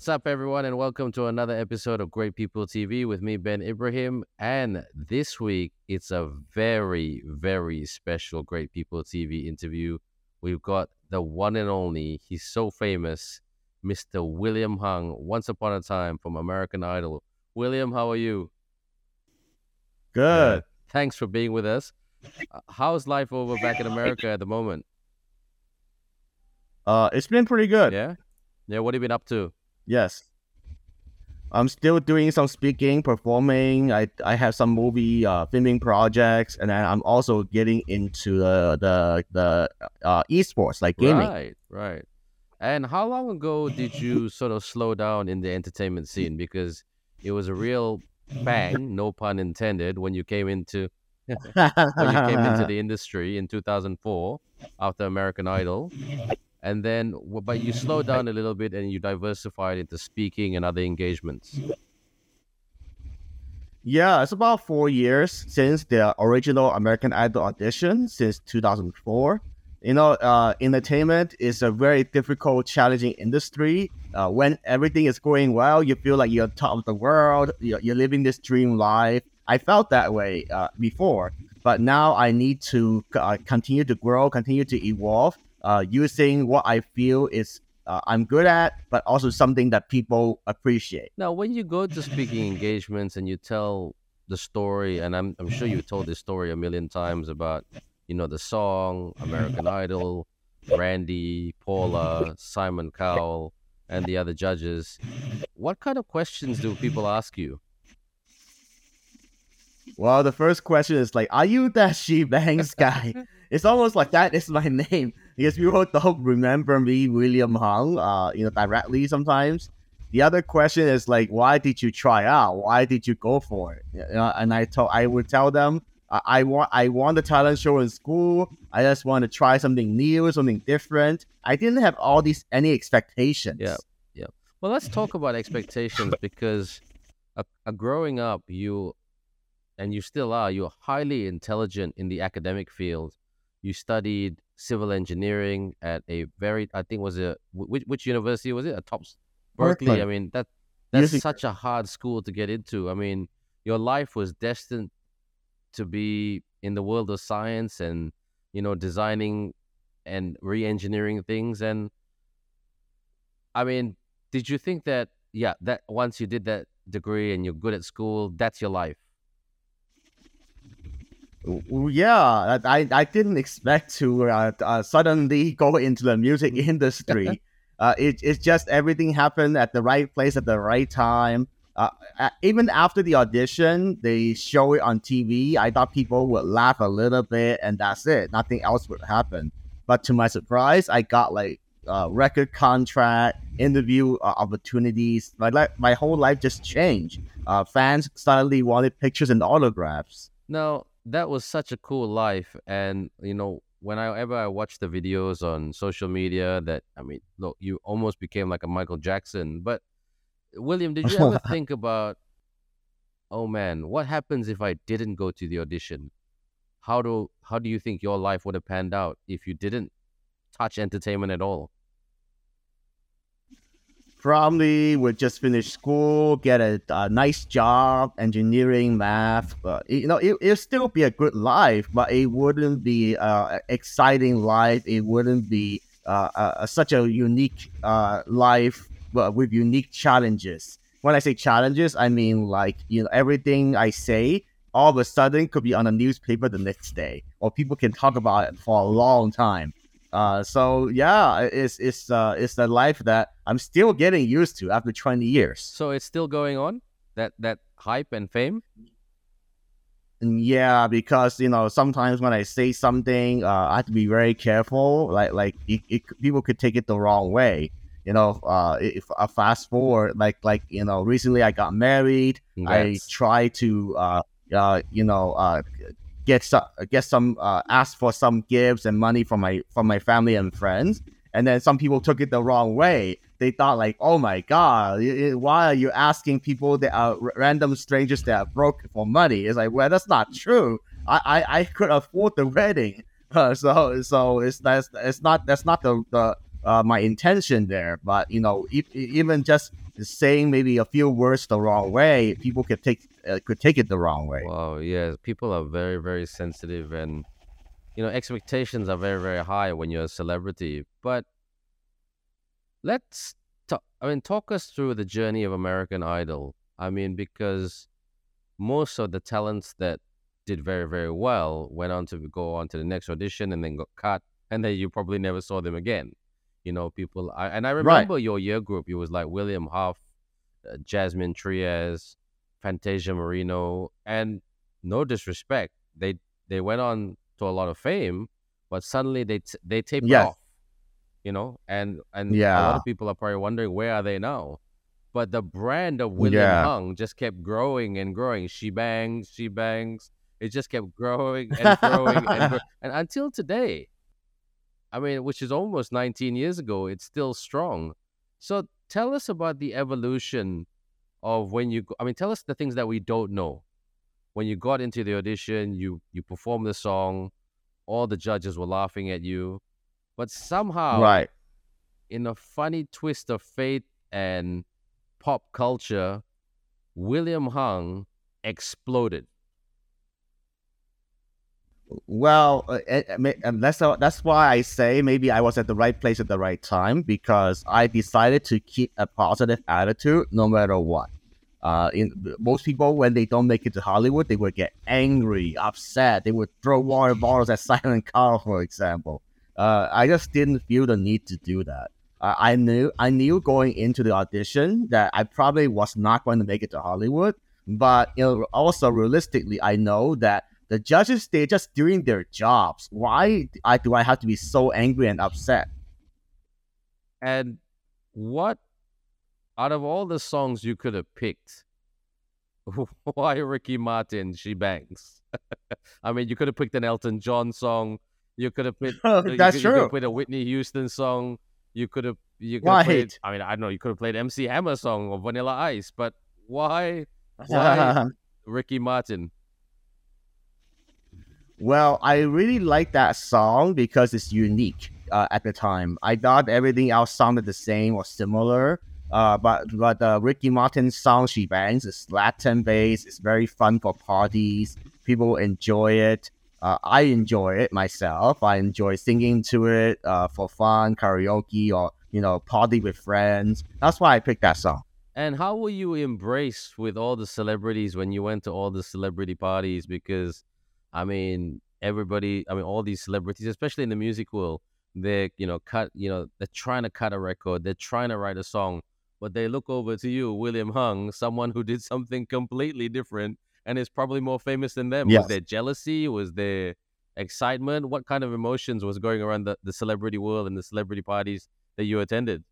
What's up, everyone, and welcome to another episode of Great People TV with me, Ben Ibrahim. And this week, it's a very, very special Great People TV interview. We've got the one and only, he's so famous, Mr. William Hung, once upon a time from American Idol. William, how are you? Good. thanks for being with us. Uh, how's life over back in America at the moment? Uh, it's been pretty good. Yeah? Yeah, what have you been up to? Yes. I'm still doing some speaking, performing. I I have some movie uh, filming projects, and then I'm also getting into the the the uh, esports like gaming. Right, right. And how long ago did you sort of slow down in the entertainment scene? Because it was a real bang, no pun intended, when you came into when you came into the industry in 2004 after American Idol. And then, but you slow down a little bit and you diversified into speaking and other engagements. Yeah, it's about four years since the original American Idol audition since 2004. You know, uh, entertainment is a very difficult, challenging industry. Uh, when everything is going well, you feel like you're top of the world. You're, you're living this dream life. I felt that way uh, before, but now I need to uh, continue to grow, continue to evolve, uh, using what I feel is uh, I'm good at, but also something that people appreciate. Now, when you go to speaking engagements and you tell the story, and I'm, I'm sure you've told this story a million times about, you know, the song, American Idol, Randy, Paula, Simon Cowell, and the other judges, what kind of questions do people ask you? Well, the first question is like, "Are you that she bangs guy?" it's almost like that is my name because people don't remember me, William Hung, uh, you know, directly sometimes. The other question is like, "Why did you try out? Why did you go for it?" You know, and I told, I would tell them, I, I want, I want the talent show in school. I just want to try something new, something different. I didn't have all these any expectations. Yeah. Yeah. Well, let's talk about expectations because uh, uh, growing up, you and you still are, you're highly intelligent in the academic field. You studied civil engineering at a very, I think, was a which, which university was it? A top Berkeley. Berkeley. I mean, that that's such a hard school to get into. I mean, your life was destined to be in the world of science and you know designing and re-engineering things. And I mean, did you think that yeah, that once you did that degree and you're good at school, that's your life? Yeah, I I didn't expect to uh, uh, suddenly go into the music industry. uh, it, it's just everything happened at the right place at the right time. Uh, even after the audition, they show it on TV. I thought people would laugh a little bit, and that's it. Nothing else would happen. But to my surprise, I got like uh, record contract, interview uh, opportunities. My life, my whole life just changed. Uh, fans suddenly wanted pictures and autographs. Now that was such a cool life, and you know, whenever I watch the videos on social media, that I mean, look, you almost became like a Michael Jackson. But William, did you ever think about, oh man, what happens if I didn't go to the audition? How do how do you think your life would have panned out if you didn't touch entertainment at all? Probably would just finish school, get a, a nice job, engineering, math. But you know, it it'll still be a good life, but it wouldn't be uh, exciting life. It wouldn't be uh, such a unique uh, life with unique challenges. When I say challenges, I mean like you know everything I say all of a sudden could be on a newspaper the next day, or people can talk about it for a long time. Uh, so yeah, it's it's uh, it's the life that I'm still getting used to after 20 years. So it's still going on that that hype and fame. Yeah, because you know sometimes when I say something, uh, I have to be very careful. Like like it, it, people could take it the wrong way. You know, uh, if I fast forward, like like you know, recently I got married. Congrats. I try to uh, uh, you know uh, get some get some uh, ask for some gifts and money from my from my family and friends, and then some people took it the wrong way. They thought like, oh my god, why are you asking people that are random strangers that are broke for money? It's like, well, that's not true. I I, I could afford the wedding, uh, so so it's that's it's not that's not the the uh, my intention there. But you know, even just saying maybe a few words the wrong way, people could take uh, could take it the wrong way. Wow, yeah, people are very very sensitive, and you know expectations are very very high when you're a celebrity. But let's talk. I mean, talk us through the journey of American Idol. I mean, because most of the talents that did very very well went on to go on to the next audition and then got cut, and then you probably never saw them again. You know, people. I, and I remember right. your year group. It was like William Hung, uh, Jasmine Trias, Fantasia Barrino, and no disrespect, they they went on to a lot of fame, but suddenly they t- they taped yes. off. You know, and and yeah. a lot of people are probably wondering where are they now. But the brand of William yeah. Hung just kept growing and growing. She bangs, she bangs. It just kept growing and growing and, growing. and until today. I mean, which is almost 19 years ago, it's still strong. So tell us about the evolution of when you. I mean, tell us the things that we don't know. When you got into the audition, you you performed the song, all the judges were laughing at you, but somehow, right, in a funny twist of fate and pop culture, William Hung exploded. Well, uh, and that's that's why I say maybe I was at the right place at the right time because I decided to keep a positive attitude no matter what. Uh, in most people when they don't make it to Hollywood, they would get angry, upset. They would throw water bottles at Simon Cowell, for example. Uh, I just didn't feel the need to do that. Uh, I knew I knew going into the audition that I probably was not going to make it to Hollywood, but you know, also realistically, I know that the judges they're just doing their jobs. Why I, do I have to be so angry and upset? And what out of all the songs you could have picked, why Ricky Martin? She bangs. I mean, you could have picked an Elton John song. You could have picked. That's you could, true. You could have a Whitney Houston song. You could have. You could have played. I mean, I don't know. You could have played MC Hammer song or Vanilla Ice, but why? Why Ricky Martin? Well, I really like that song because it's unique uh, at the time. I thought everything else sounded the same or similar. Uh, but but uh, Ricky Martin's song "She Bangs" is Latin based. It's very fun for parties. People enjoy it. Uh, I enjoy it myself. I enjoy singing to it uh, for fun, karaoke, or you know, party with friends. That's why I picked that song. And how were you embraced with all the celebrities when you went to all the celebrity parties? Because I mean, everybody, I mean, all these celebrities, especially in the music world, they're, you know, cut, you know, they're trying to cut a record, they're trying to write a song, but they look over to you, William Hung, someone who did something completely different and is probably more famous than them. Yes. Was there jealousy? Was there excitement? What kind of emotions was going around the, the celebrity world and the celebrity parties that you attended?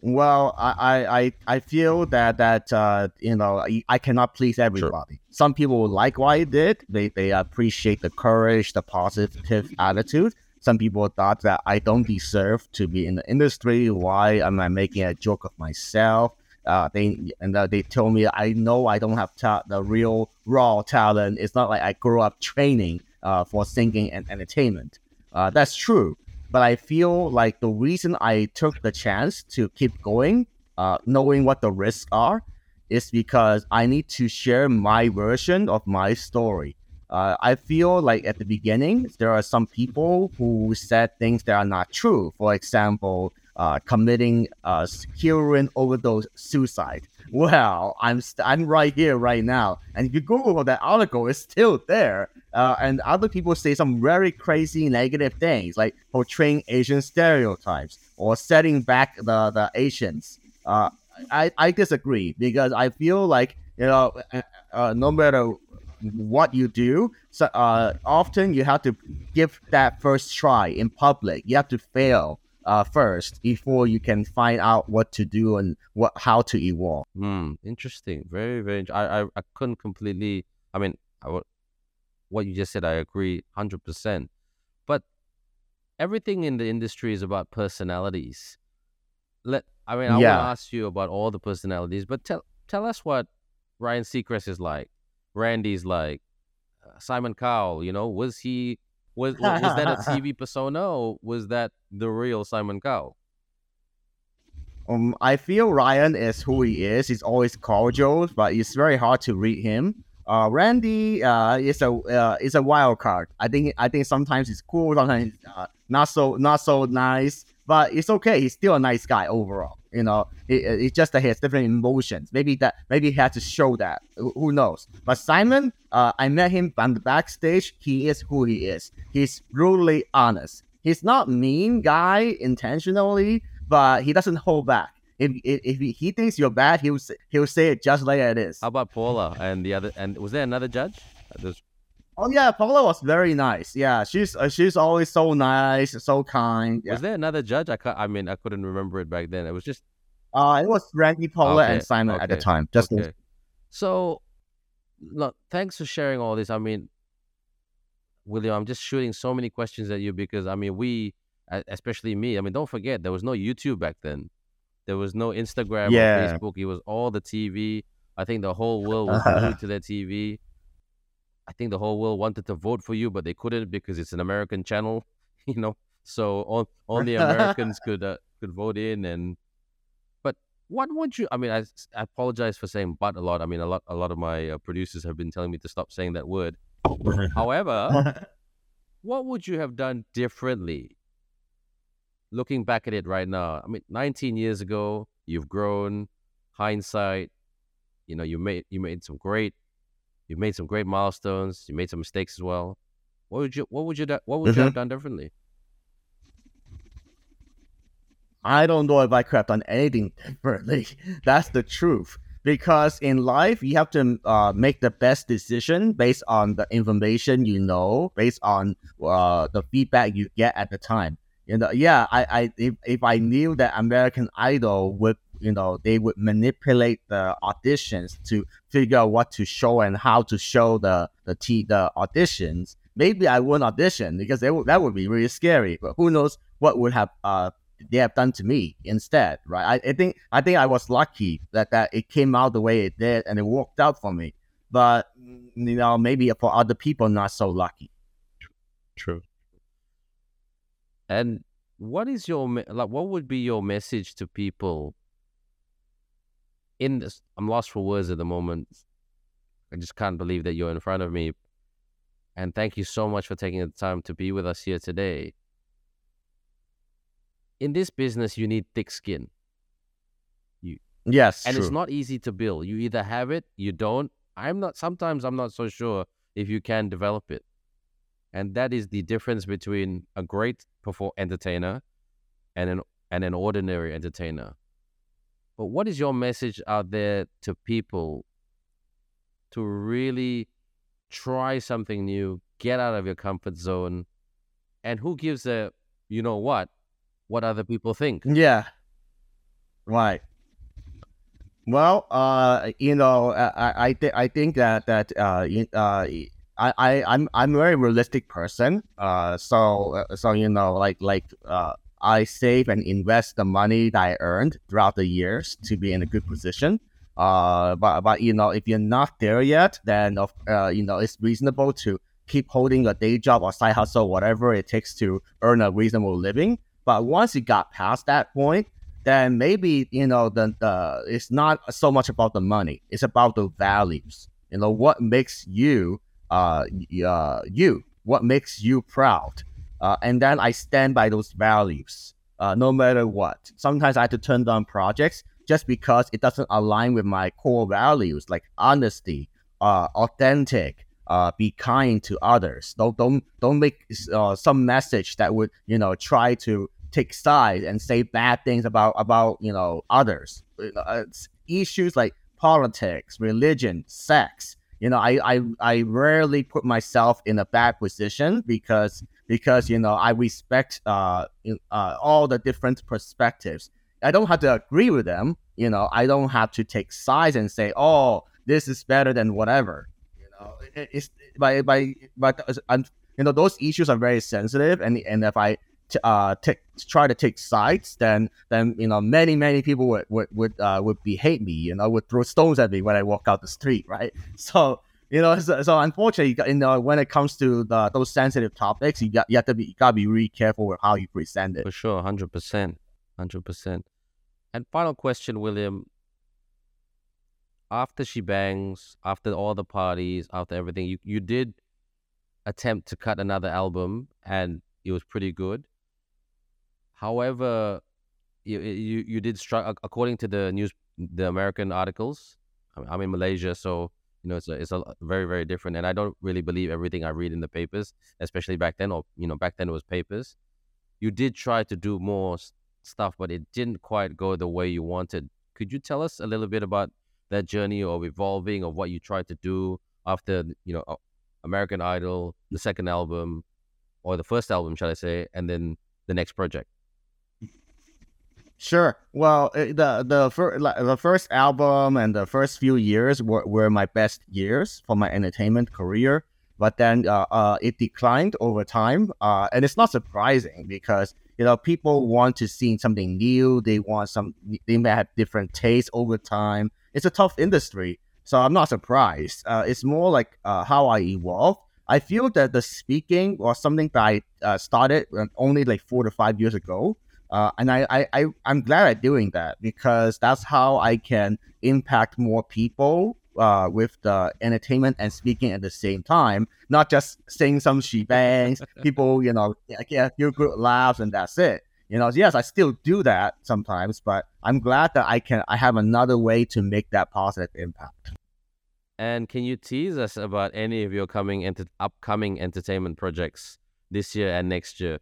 Well, I, I, I feel that that uh, you know I cannot please everybody. Sure. Some people like what I did; they they appreciate the courage, the positive attitude. Some people thought that I don't deserve to be in the industry. Why am I making a joke of myself? Uh, they and uh, they told me I know I don't have ta- the real raw talent. It's not like I grew up training uh, for singing and entertainment. Uh, that's true. But I feel like the reason I took the chance to keep going, uh, knowing what the risks are, is because I need to share my version of my story. Uh, I feel like at the beginning, there are some people who said things that are not true. For example, uh, committing a heroin overdose suicide. Well, I'm st- I'm right here right now, and if you Google that article, it's still there. Uh, and other people say some very crazy negative things, like portraying Asian stereotypes or setting back the the Asians. Uh, I I disagree because I feel like you know uh, uh no matter what you do, so uh, often you have to give that first try in public. You have to fail uh, first before you can find out what to do and what how to evolve. Hmm, interesting. Very very. I, I I couldn't completely. I mean, I would. What you just said, I agree hundred percent. But everything in the industry is about personalities. Let I mean, I yeah. want to ask you about all the personalities, but tell tell us what Ryan Seacrest is like, Randy's like, uh, Simon Cowell. You know, was he was was that a TV persona or was that the real Simon Cowell? Um, I feel Ryan is who he is. He's always cordial, but it's very hard to read him. Uh, Randy uh, is a uh, is a wild card. I think I think sometimes he's cool, sometimes uh, not so not so nice, but it's okay. He's still a nice guy overall. You know, it, it's just that he has different emotions. Maybe that maybe he had to show that. Who knows? But Simon, uh, I met him on the backstage. He is who he is. He's brutally honest. He's not mean guy intentionally, but he doesn't hold back. If, if, if he, thinks you're bad, he'll say, he'll say it just like it is. How about Paula and the other? And was there another judge? There's Oh yeah, Paula was very nice. Yeah, she's uh, she's always so nice, so kind. Yeah. Was there another judge? I can't, I mean, I couldn't remember it back then. It was just uh, it was Randy, Paula, Okay, and Simon at the time. Just okay. So, look, thanks for sharing all this. I mean, William, I'm just shooting so many questions at you because I mean, we, especially me. I mean, don't forget there was no YouTube back then. There was no Instagram Yeah. or Facebook. It was all the TV. I think the whole world was glued to their TV. I think the whole world wanted to vote for you, but they couldn't because it's an American channel, you know. So all, only Americans could uh, could vote in. And but what would you? I mean, I apologize for saying "but" a lot. I mean, a lot a lot of my uh, producers have been telling me to stop saying that word. However, what would you have done differently? Looking back at it right now, I mean, 19 years ago, you've grown. Hindsight, you know, you made you made some great, you made some great milestones. You made some mistakes as well. What would you What would you What would you have done differently? I don't know if I could have done anything differently. That's the truth. Because in life, you have to uh, make the best decision based on the information you know, based on uh, the feedback you get at the time. You know, yeah, I, I if, if I knew that American Idol would, you know, they would manipulate the auditions to figure out what to show and how to show the the t the auditions, maybe I wouldn't audition because they that would be really scary. But who knows what would have uh they have done to me instead, right? I, I think I think I was lucky that, that it came out the way it did and it worked out for me. But you know, maybe for other people not so lucky. True. And what is your like? What would be your message to people? In this, I'm lost for words at the moment. I just can't believe that you're in front of me. And thank you so much for taking the time to be with us here today. In this business, you need thick skin, You Yes, and true. it's not easy to build. You either have it, you don't. I'm not. Sometimes I'm not so sure if you can develop it, and that is the difference between a great perform entertainer and an and an ordinary entertainer. But what is your message out there to people to really try something new, get out of your comfort zone, and who gives a you know what, what other people think? Yeah. Right. Well, uh, you know, I I, th- I think that that uh, uh, I I I'm I'm a very realistic person. Uh, so uh, so you know, like like uh, I save and invest the money that I earned throughout the years to be in a good position. Uh, but but you know, if you're not there yet, then of uh, you know, it's reasonable to keep holding a day job or side hustle, whatever it takes to earn a reasonable living. But once you got past that point, then maybe you know the, the it's not so much about the money it's about the values you know what makes you uh, uh you what makes you proud uh, and then i stand by those values uh, no matter what sometimes i have to turn down projects just because it doesn't align with my core values like honesty uh, authentic uh, be kind to others don't don't don't make uh, some message that would you know try to take sides and say bad things about about you know others. Know, it's issues like politics, religion, sex. You know, I, I I rarely put myself in a bad position because because you know I respect uh, uh all the different perspectives. I don't have to agree with them. You know, I don't have to take sides and say, oh, this is better than whatever. You know, it, it's by by but uh, you know those issues are very sensitive, and and if I uh try to take sides, then then you know many many people would would would uh, would be hate me, you know, would throw stones at me when I walk out the street, right? So you know, so, so unfortunately, you know, when it comes to the, those sensitive topics, you got you have to be you gotta be really careful with how you present it. For sure, hundred percent, hundred percent. And final question, William. After she bangs, after all the parties, after everything, you, you did attempt to cut another album and it was pretty good. However, you you, you did struggle according to the news the American articles. I'm in Malaysia, so you know it's a, it's a very very different and i don't really believe everything i read in the papers especially back then or you know back then it was papers you did try to do more stuff, but it didn't quite go the way you wanted. Could you tell us a little bit about that journey of evolving of what you tried to do after you know uh, American Idol, the second album, or the first album, shall I say, and then the next project? Sure. Well, eh, the the first the first album and the first few years were, were my best years for my entertainment career. But then uh, uh, it declined over time, uh, and it's not surprising because you know people want to see something new they want some they may have different tastes over time it's a tough industry so i'm not surprised uh, it's more like uh, how i evolve i feel that the speaking was something that i uh, started only like four to five years ago uh, and I, I, I, I'm glad I'm doing that because that's how I can impact more people uh, with the entertainment and speaking at the same time, not just saying some shebangs, people, you know, get a few good laughs and that's it. You know, yes, I still do that sometimes, but I'm glad that I can I have another way to make that positive impact. And can you tease us about any of your coming enter- upcoming entertainment projects this year and next year?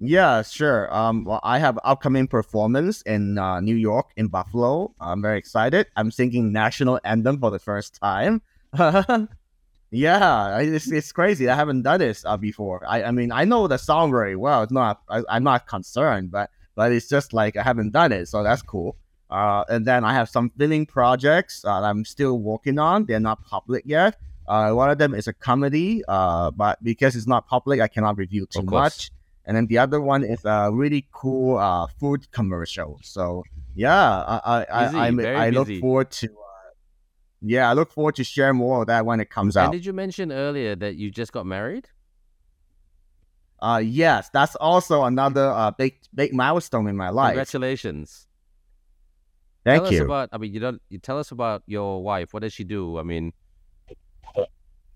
Yeah, sure. Um, well, I have upcoming performance in uh, New York, in Buffalo. I'm very excited. I'm singing national anthem for the first time. yeah, it's, it's crazy. I haven't done this uh, before. I, I mean, I know the song very well. It's not. I, I'm not concerned, but but it's just like I haven't done it, so that's cool. Uh, and then I have some filming projects uh, I'm still working on. They're not public yet. Uh, one of them is a comedy, uh, but because it's not public, I cannot review too much and then the other one is a really cool uh, food commercial. So yeah, I I busy, I, I look forward to. Uh, yeah, I look forward to share more of that when it comes and out. did you mention earlier that you just got married? Uh yes, that's also another uh big big milestone in my life. Congratulations. Thank tell you. Us about, I mean, you don't. You tell us about your wife. What does she do? I mean,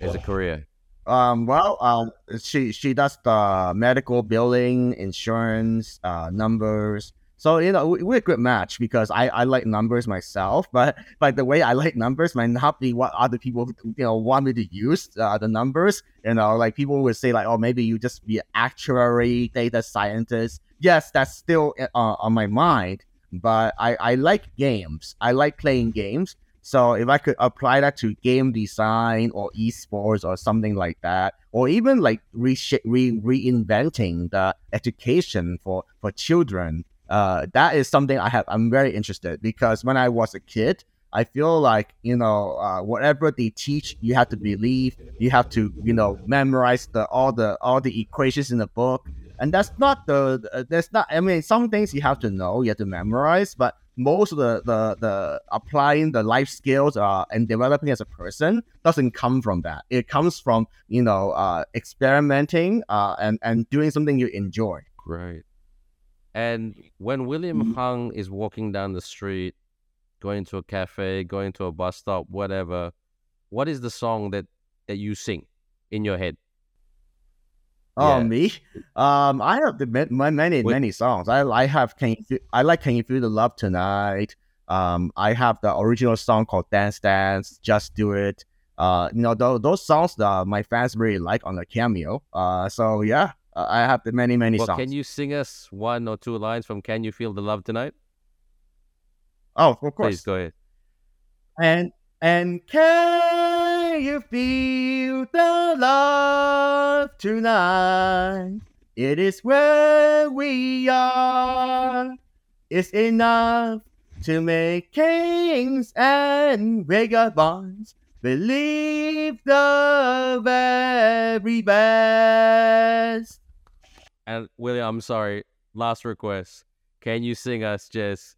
as a career. Um, well, um, she she does the medical billing, insurance, uh, numbers. So you know we're a good match because I, I like numbers myself, but but the way I like numbers might not be what other people you know want me to use uh, the numbers. You know, like people would say like, oh, maybe you just be an actuary, data scientist. Yes, that's still uh, on my mind, but I I like games. I like playing games. So if I could apply that to game design or esports or something like that, or even like re- re- reinventing the education for for children, uh, that is something I have. I'm very interested because when I was a kid, I feel like you know uh, whatever they teach, you have to believe. You have to you know memorize the all the all the equations in the book, and that's not the that's not. I mean, some things you have to know, you have to memorize, but most of the the, the applying the life skills uh, and developing as a person doesn't come from that. It comes from you know uh, experimenting uh, and and doing something you enjoy. Right. And when William mm-hmm. Hung is walking down the street, going to a cafe, going to a bus stop, whatever, what is the song that that you sing in your head? Oh, yeah. me? Um, I have the many many songs. I I have can you, I like Can You Feel the Love Tonight. Um, I have the original song called Dance Dance, Just Do It. Uh, you know those those songs that my fans really like on the cameo. Uh, so yeah, I have the many many well, songs. Can you sing us one or two lines from Can You Feel the Love Tonight? Oh, of course. Please go ahead. And and can you feel the love tonight? It is where we are. It's enough to make kings and vagabonds believe the very best. And William, I'm sorry. Last request. Can you sing us just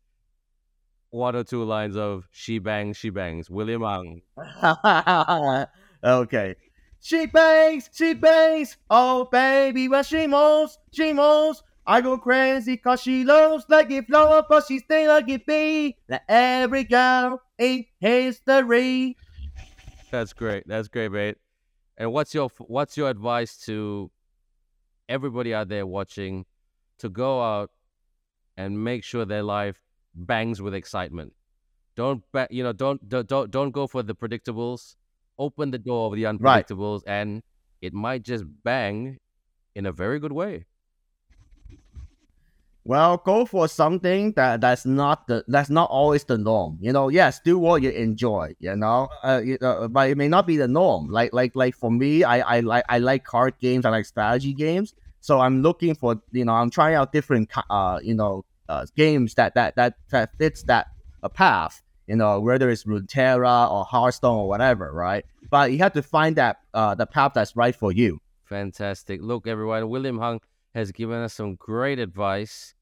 one or two lines of "She bangs, she bangs." William Ang. okay. She bangs, she bangs. Oh baby, when she moves, she moves. I go crazy cause she loves like it flower, but she stay like it be. Like every girl in history. That's great. That's great, mate. And what's your what's your advice to everybody out there watching to go out and make sure their life bangs with excitement? Don't ba- you know? Don't don't don't go for the predictables. Open the door of the unpredictables, right. and it might just bang in a very good way. Well, go for something that that's not the that's not always the norm. You know, yes, do what you enjoy. You know, uh, uh, but it may not be the norm. Like like like for me, I I like I like card games. I like strategy games. So I'm looking for you know I'm trying out different uh you know uh, games that that that that fits that a path. You know, whether it's Runeterra or Hearthstone or whatever, right? But you have to find that uh the path that's right for you. Fantastic. Look, everyone, William Hung has given us some great advice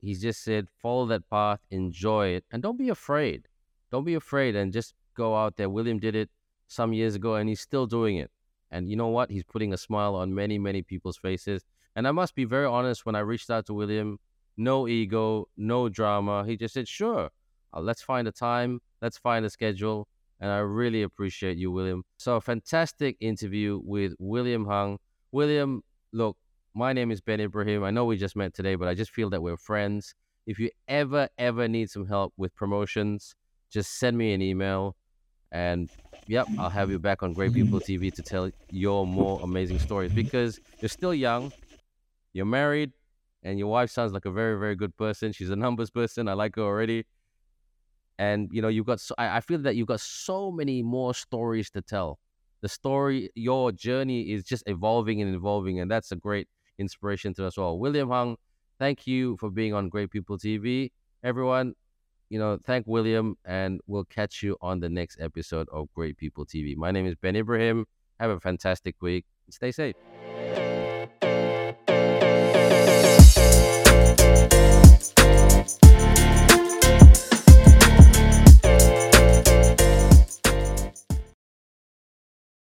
he's just said follow that path, enjoy it, and don't be afraid. Don't be afraid and just go out there. William did it some years ago and he's still doing it. And you know what? He's putting a smile on many, many people's faces. And I must be very honest when I reached out to William, no ego, no drama. He just said, sure, uh, let's find a time, let's find a schedule. And I really appreciate you, William. So, a fantastic interview with William Hung. William, look, my name is Ben Ibrahim. I know we just met today, but I just feel that we're friends. If you ever, ever need some help with promotions, just send me an email. And yep, I'll have you back on Great People TV to tell your more amazing stories because you're still young, you're married, and your wife sounds like a very, very good person. She's a numbers person. I like her already. And you know, you've got. So, I, I feel that you've got so many more stories to tell. The story, your journey is just evolving and evolving, and that's a great inspiration to us all. William Hung, thank you for being on Great People TV. Everyone, you know, thank William, and we'll catch you on the next episode of Great People TV. My name is Ben Ibrahim. Have a fantastic week. Stay safe.